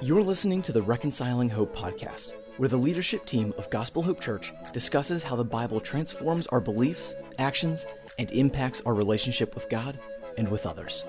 You're listening to the Reconciling Hope podcast, where the leadership team of Gospel Hope Church discusses how the Bible transforms our beliefs, actions, and impacts our relationship with God and with others.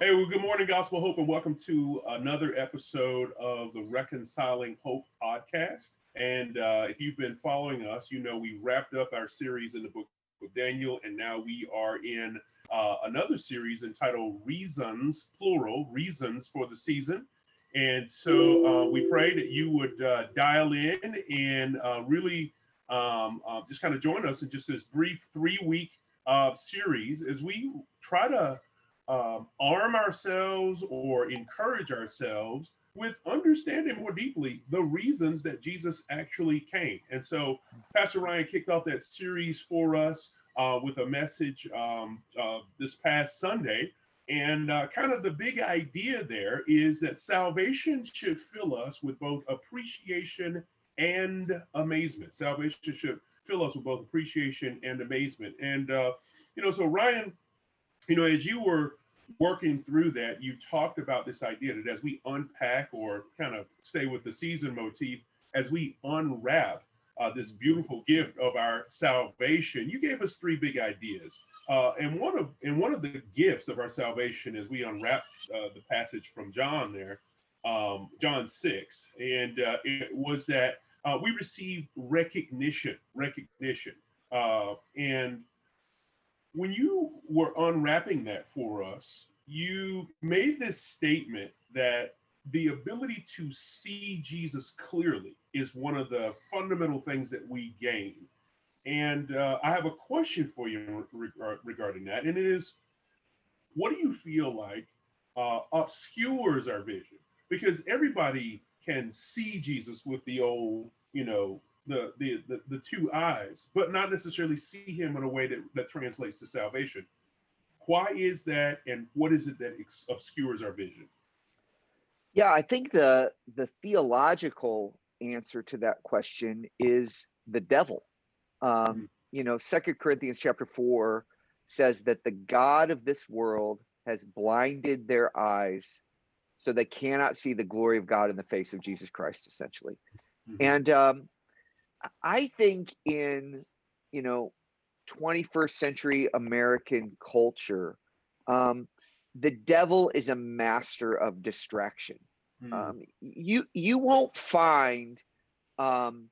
Hey, well, good morning, Gospel Hope, and welcome to another episode of the Reconciling Hope podcast. And uh, if you've been following us, you know we wrapped up our series in the book of Daniel, and now we are in uh, another series entitled Reasons, plural, Reasons for the Season. And so uh, we pray that you would uh, dial in and uh, really um, uh, just kind of join us in just this brief three week uh, series as we try to um, arm ourselves or encourage ourselves with understanding more deeply the reasons that Jesus actually came. And so Pastor Ryan kicked off that series for us uh, with a message um, uh, this past Sunday. And uh, kind of the big idea there is that salvation should fill us with both appreciation and amazement. Salvation should fill us with both appreciation and amazement. And, uh, you know, so Ryan, you know, as you were working through that, you talked about this idea that as we unpack or kind of stay with the season motif, as we unwrap uh, this beautiful gift of our salvation, you gave us three big ideas. Uh, and one of and one of the gifts of our salvation as we unwrap uh, the passage from John there, um, John six, and uh, it was that uh, we receive recognition, recognition, uh, and when you were unwrapping that for us, you made this statement that the ability to see Jesus clearly is one of the fundamental things that we gain. And uh, I have a question for you regarding that. And it is what do you feel like uh, obscures our vision? Because everybody can see Jesus with the old, you know, the, the the the two eyes, but not necessarily see him in a way that, that translates to salvation. Why is that, and what is it that ex- obscures our vision? Yeah, I think the the theological answer to that question is the devil. Um, mm-hmm. You know, Second Corinthians chapter four says that the God of this world has blinded their eyes so they cannot see the glory of God in the face of Jesus Christ, essentially. Mm-hmm. And um, I think in, you know, 21st century American culture, um, the devil is a master of distraction. Mm. Um, you you won't find um,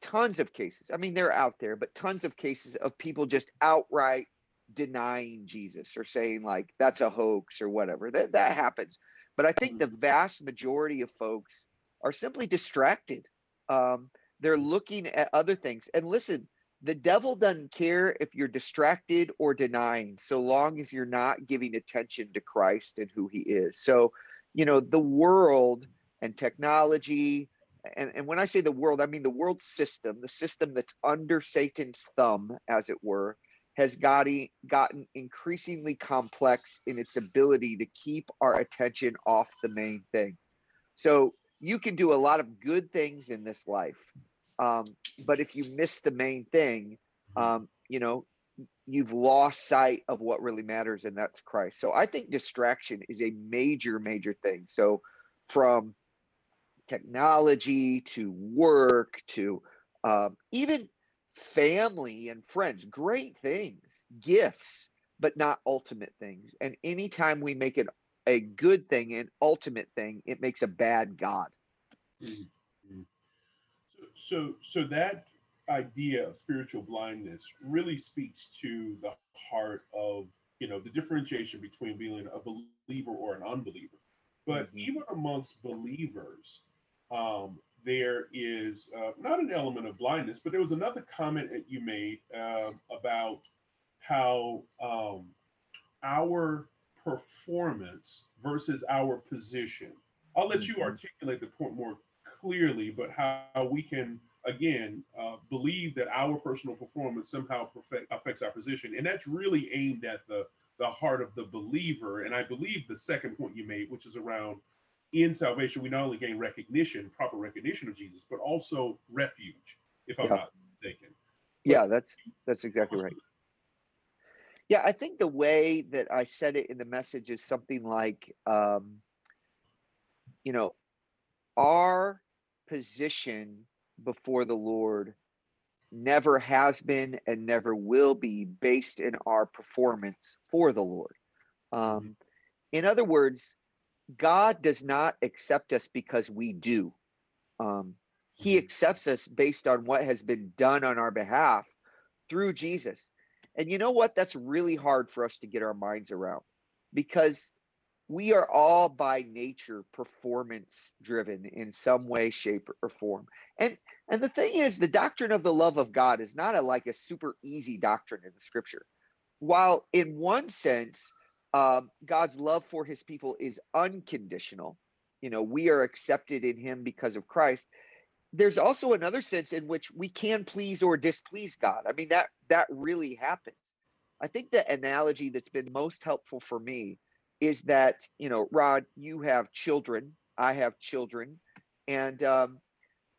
tons of cases. I mean, they're out there, but tons of cases of people just outright denying Jesus or saying like that's a hoax or whatever. That that happens. But I think mm. the vast majority of folks are simply distracted. Um, they're looking at other things. And listen, the devil doesn't care if you're distracted or denying, so long as you're not giving attention to Christ and who he is. So, you know, the world and technology, and, and when I say the world, I mean the world system, the system that's under Satan's thumb, as it were, has got, gotten increasingly complex in its ability to keep our attention off the main thing. So you can do a lot of good things in this life um, but if you miss the main thing, mm-hmm. um, you know, you've lost sight of what really matters, and that's Christ. So I think distraction is a major, major thing. So from technology to work to um, even family and friends, great things, gifts, but not ultimate things. And anytime we make it a good thing, an ultimate thing, it makes a bad God. Mm-hmm so so that idea of spiritual blindness really speaks to the heart of you know the differentiation between being a believer or an unbeliever but mm-hmm. even amongst believers um, there is uh, not an element of blindness but there was another comment that you made uh, about how um, our performance versus our position i'll let mm-hmm. you articulate the point more clearly, but how we can again uh, believe that our personal performance somehow perfect, affects our position, and that's really aimed at the the heart of the believer. And I believe the second point you made, which is around in salvation, we not only gain recognition, proper recognition of Jesus, but also refuge. If I'm yeah. not mistaken. Yeah, that's that's exactly right. Yeah, I think the way that I said it in the message is something like um, you know, our position before the Lord never has been and never will be based in our performance for the Lord. Um, in other words, God does not accept us because we do. Um, he Mhm. accepts us based on what has been done on our behalf through Jesus. And you know what? That's really hard for us to get our minds around because we are all by nature performance driven in some way shape or form. And and the thing is the doctrine of the love of god is not a like a super easy doctrine in the scripture. While in one sense um, god's love for his people is unconditional you know we are accepted in him because of christ there's also another sense in which we can please or displease god. I mean that that really happens. I think the analogy that's been most helpful for me is that you know rod you have children i have children and um,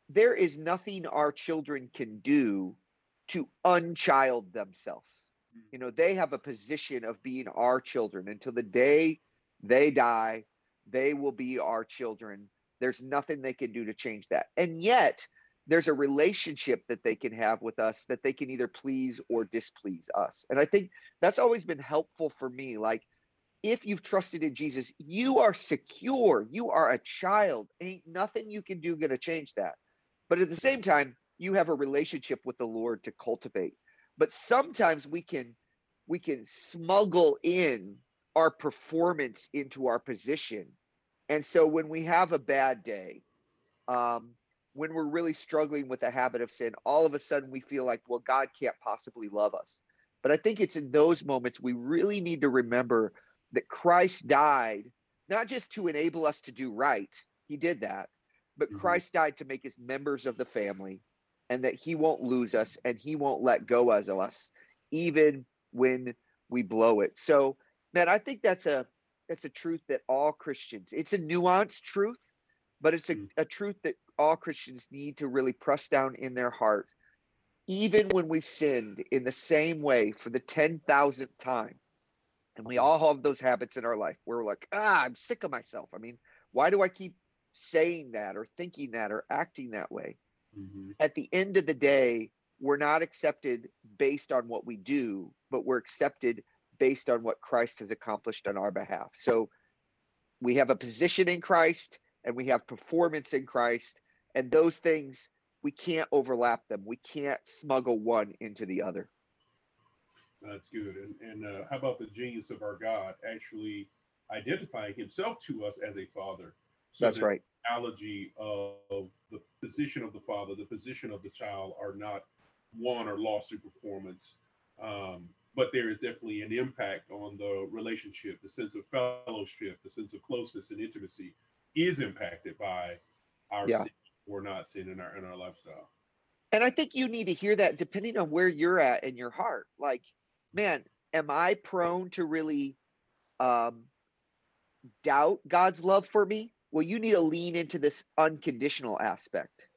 there is nothing our children can do to unchild themselves. You know they have a position of being our children. Until the day they die they will be our children. There's nothing they can do to change that. And yet there's a relationship that they can have with us that they can either please or displease us. And i think that's always been helpful for me. Like if you've trusted in Jesus, you are secure. You are a child. Ain't nothing you can do going to change that. But at the same time, you have a relationship with the Lord to cultivate. But sometimes we can we can smuggle in our performance into our position. And so when we have a bad day, um, when we're really struggling with a habit of sin, all of a sudden we feel like, well, God can't possibly love us. But I think it's in those moments we really need to remember that Christ died not just to enable us to do right, he did that, but Mhm. Christ died to make us members of the family and that he won't lose us and he won't let go as of us even when we blow it. So, man, I think that's a that's a truth that all Christians, it's a nuanced truth, but it's a, Mm. a truth that all Christians need to really press down in their heart. Even when we sinned in the same way for the 10,000th time, and we all have those habits in our life where we're like, ah, I'm sick of myself. I mean, why do I keep saying that or thinking that or acting that way? Mhm. At the end of the day, we're not accepted based on what we do, but we're accepted based on what Christ has accomplished on our behalf. So we have a position in Christ and we have performance in Christ, and those things we can't overlap them. We can't smuggle one into the other. That's good. And and uh, how about the genius of our God actually identifying Himself to us as a Father? So That's that right. the Analogy of the position of the father, the position of the child are not won or lost through performance, um, but there is definitely an impact on the relationship, the sense of fellowship, the sense of closeness and intimacy is impacted by our Yeah. sin or not sin in our in our lifestyle. And I think you need to hear that depending on where you're at in your heart. Like, man, am I prone to really um, doubt God's love for me? Well, you need to lean into this unconditional aspect.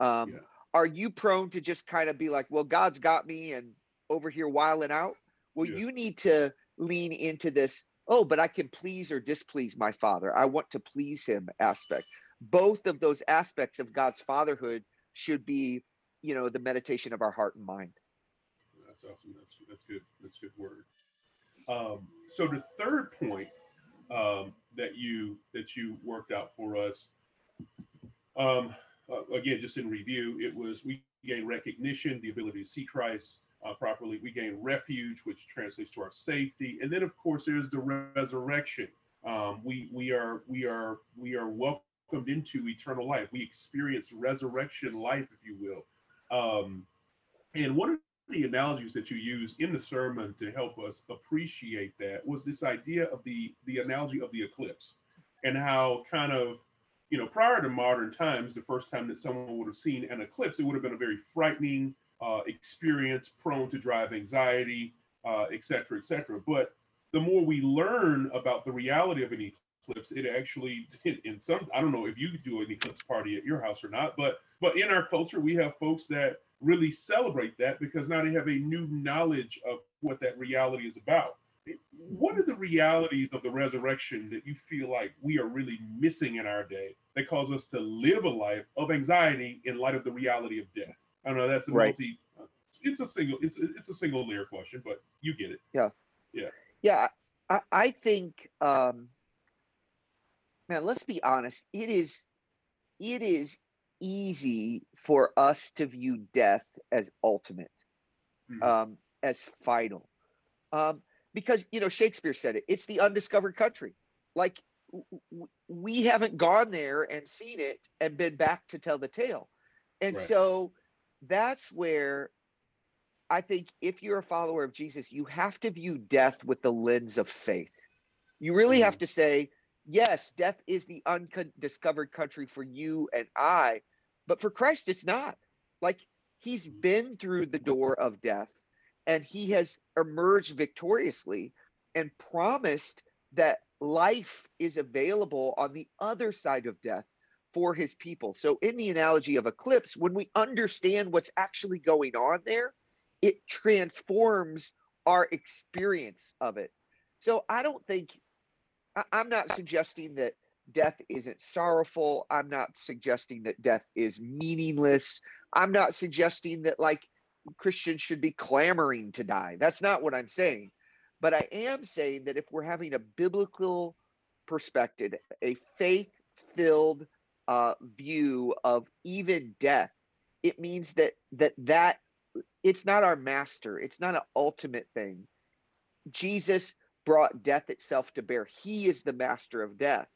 Um, Yeah. Are you prone to just kind of be like, well, God's got me and over here wiling out? Well, Yeah. you need to lean into this, oh, but I can please or displease my father. I want to please him aspect. Both of those aspects of God's fatherhood should be, you know, the meditation of our heart and mind. That's awesome. That's that's good. That's good word. Um, so the third point um, that you that you worked out for us, um, uh, again, just in review, it was we gain recognition, the ability to see Christ uh, properly. We gain refuge, which translates to our safety, and then of course there's the resurrection. Um, we we are we are we are welcomed into eternal life. We experience resurrection life, if you will. Um, and one of the analogies that you use in the sermon to help us appreciate that was this idea of the the analogy of the eclipse and how kind of you know prior to modern times the first time that someone would have seen an eclipse it would have been a very frightening uh, experience prone to drive anxiety uh, et cetera et cetera. But the more we learn about the reality of an it actually in, in some i don't know if you do an eclipse party at your house or not but but in our culture we have folks that really celebrate that because now they have a new knowledge of what that reality is about. What are the realities of the resurrection that you feel like we are really missing in our day that cause us to live a life of anxiety in light of the reality of death? I know that's a Right. multi. It's a single. It's a, it's a single layer question, but you get it. Yeah. Yeah. Yeah, I, I think, um, man, let's be honest. It is, it is easy for us to view death as ultimate, Mhm. um, as final, um, because you know Shakespeare said it. It's the undiscovered country. Like w- we haven't gone there and seen it and been back to tell the tale, and Right. so that's where I think if you're a follower of Jesus, you have to view death with the lens of faith. You really have to say, yes, death is the undiscovered country for you and I, but for Christ, it's not. Like he's mm. been through the door of death and he has emerged victoriously and promised that life is available on the other side of death for his people. So, in the analogy of eclipse, when we understand what's actually going on there, it transforms our experience of it. So I don't think I- I'm not suggesting that death isn't sorrowful. I'm not suggesting that death is meaningless. I'm not suggesting that like Christians should be clamoring to die. That's not what I'm saying. But I am saying that if we're having a biblical perspective, a faith filled uh, view of even death, it means that that that it's not our master it's not an ultimate thing jesus brought death itself to bear he is the master of death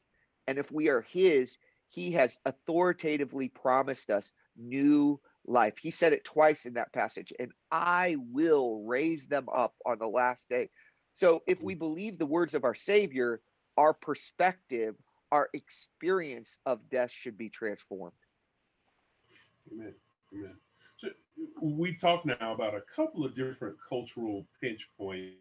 and if we are his he has authoritatively promised us new life he said it twice in that passage and i will raise them up on the last day so if we believe the words of our savior our perspective our experience of death should be transformed Amen. Amen. So we've talked now about a couple of different cultural pinch points.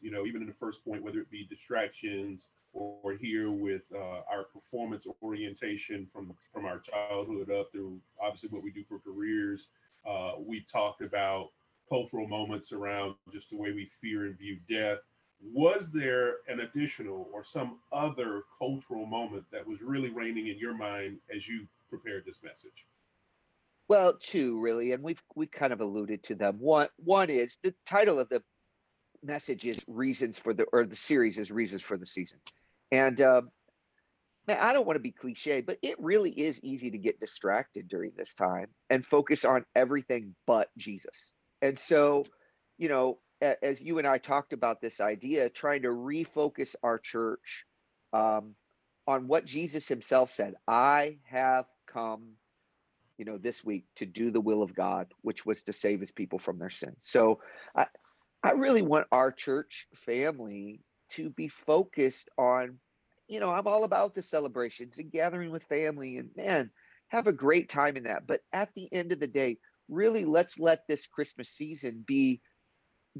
You know, even in the first point, whether it be distractions or here with uh, our performance orientation from from our childhood up through obviously what we do for careers. Uh, we talked about cultural moments around just the way we fear and view death. Was there an additional or some other cultural moment that was really reigning in your mind as you prepared this message? Well, two really, and we've we kind of alluded to them. One one is the title of the message is reasons for the or the series is reasons for the season, and um, man, I don't want to be cliche, but it really is easy to get distracted during this time and focus on everything but Jesus. And so, you know, as you and I talked about this idea, trying to refocus our church um, on what Jesus Himself said: "I have come." you know, this week to do the will of God, which was to save his people from their sins. So I, I really want our church family to be focused on, you know, I'm all about the celebrations and gathering with family and man, have a great time in that. But at the end of the day, really let's let this Christmas season be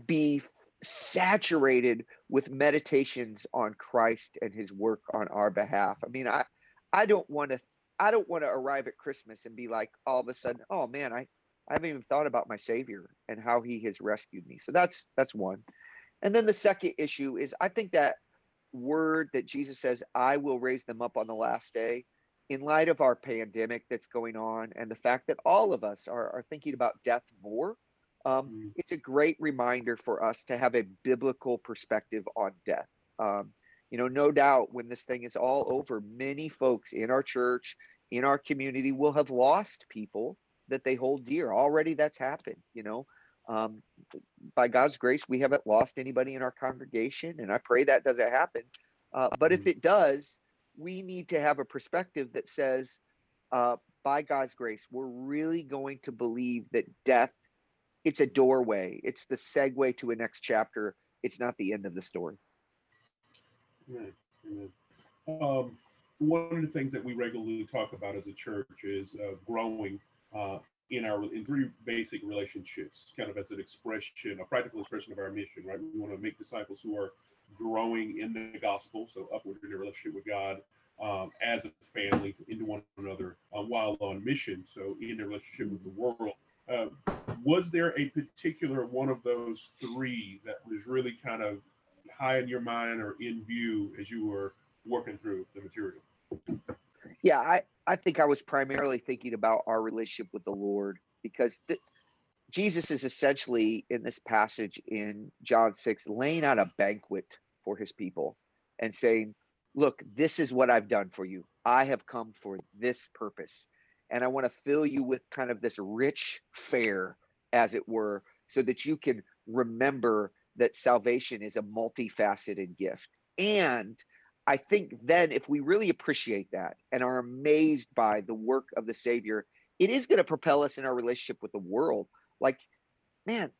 be saturated with meditations on Christ and his work on our behalf. I mean, I I don't want to I don't want to arrive at Christmas and be like all of a sudden, oh man, I, I haven't even thought about my Savior and how He has rescued me. So that's that's one. And then the second issue is I think that word that Jesus says, I will raise them up on the last day, in light of our pandemic that's going on and the fact that all of us are, are thinking about death more, um, Mm. it's a great reminder for us to have a biblical perspective on death. Um, you know, no doubt when this thing is all over, many folks in our church, in our community will have lost people that they hold dear. Already that's happened, you know. Um, by God's grace, we haven't lost anybody in our congregation, and I pray that doesn't happen. Uh, but if Mhm. it does, we need to have a perspective that says, uh, by God's grace, we're really going to believe that death, it's a doorway, it's the segue to a next chapter. It's not the end of the story. Amen. Amen. Um, one of the things that we regularly talk about as a church is uh, growing uh, in our in three basic relationships, kind of as an expression, a practical expression of our mission. Right, we want to make disciples who are growing in the gospel, so upward in their relationship with God, um, as a family, into one another, uh, while on mission. So in their relationship with the world. Uh, was there a particular one of those three that was really kind of high in your mind or in view as you were working through the material? Yeah, I, I think I was primarily thinking about our relationship with the Lord because th- Jesus is essentially in this passage in John 6 laying out a banquet for his people and saying, Look, this is what I've done for you. I have come for this purpose. And I want to fill you with kind of this rich fare, as it were, so that you can remember that salvation is a multifaceted gift. And I think then, if we really appreciate that and are amazed by the work of the Savior, it is going to propel us in our relationship with the world. Like, man,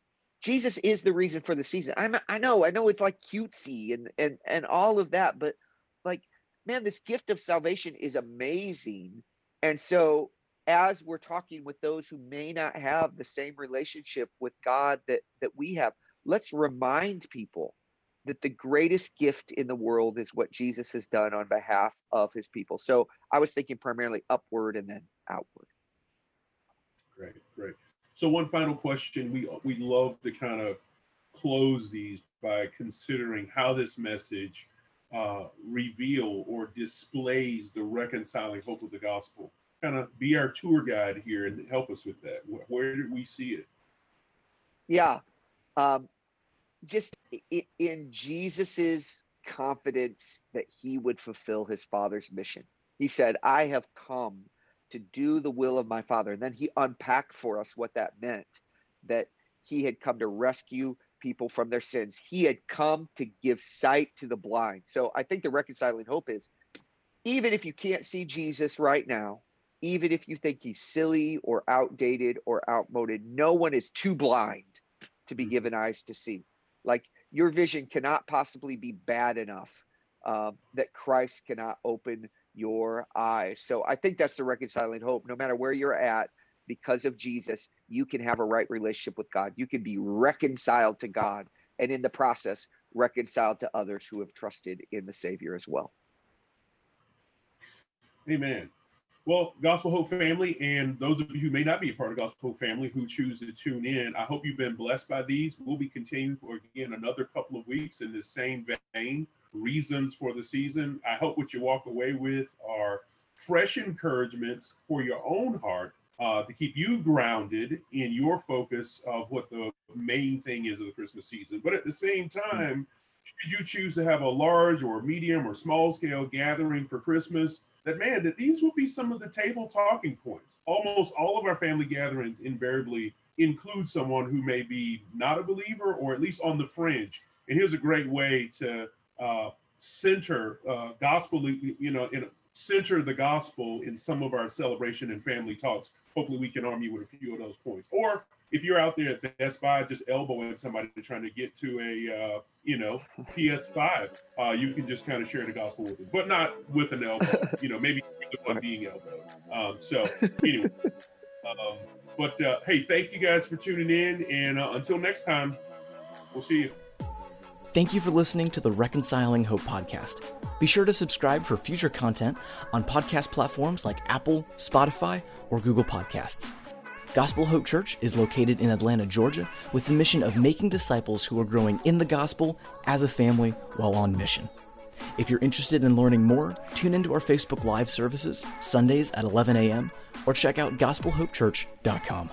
Jesus is the reason for the season. I'm, I know, I know it's like cutesy and and and all of that, but like, man, this gift of salvation is amazing. And so, as we're talking with those who may not have the same relationship with God that that we have, let's remind people that the greatest gift in the world is what Jesus has done on behalf of his people. So I was thinking primarily upward and then outward. Great, great. So one final question. We we love to kind of close these by considering how this message uh, reveal or displays the reconciling hope of the gospel. Kind of be our tour guide here and help us with that. Where, where did we see it? Yeah, um, just in Jesus's confidence that he would fulfill his father's mission. He said, I have come to do the will of my father. And then he unpacked for us what that meant that he had come to rescue people from their sins. He had come to give sight to the blind. So I think the reconciling hope is even if you can't see Jesus right now, even if you think he's silly or outdated or outmoded, no one is too blind to be mm-hmm. given eyes to see. Like your vision cannot possibly be bad enough uh, that Christ cannot open your eyes. So I think that's the reconciling hope. No matter where you're at, because of Jesus, you can have a right relationship with God. You can be reconciled to God, and in the process, reconciled to others who have trusted in the Savior as well. Amen. Well, Gospel Hope family, and those of you who may not be a part of Gospel Hope family who choose to tune in, I hope you've been blessed by these. We'll be continuing for again another couple of weeks in the same vein. Reasons for the season. I hope what you walk away with are fresh encouragements for your own heart uh, to keep you grounded in your focus of what the main thing is of the Christmas season. But at the same time, should you choose to have a large or medium or small scale gathering for Christmas, that man, that these will be some of the table talking points. Almost all of our family gatherings invariably include someone who may be not a believer or at least on the fringe. And here's a great way to uh, center uh, gospel, you know, in center the gospel in some of our celebration and family talks. Hopefully, we can arm you with a few of those points. Or if you're out there at Best Buy just elbowing somebody trying to get to a uh, you know PS5, uh, you can just kind of share the gospel with them, but not with an elbow. You know, maybe the one being elbowed. Um, so anyway, um, but uh, hey, thank you guys for tuning in, and uh, until next time, we'll see you. Thank you for listening to the Reconciling Hope podcast. Be sure to subscribe for future content on podcast platforms like Apple, Spotify, or Google Podcasts. Gospel Hope Church is located in Atlanta, Georgia, with the mission of making disciples who are growing in the gospel as a family while on mission. If you're interested in learning more, tune into our Facebook Live services Sundays at 11 a.m. or check out gospelhopechurch.com.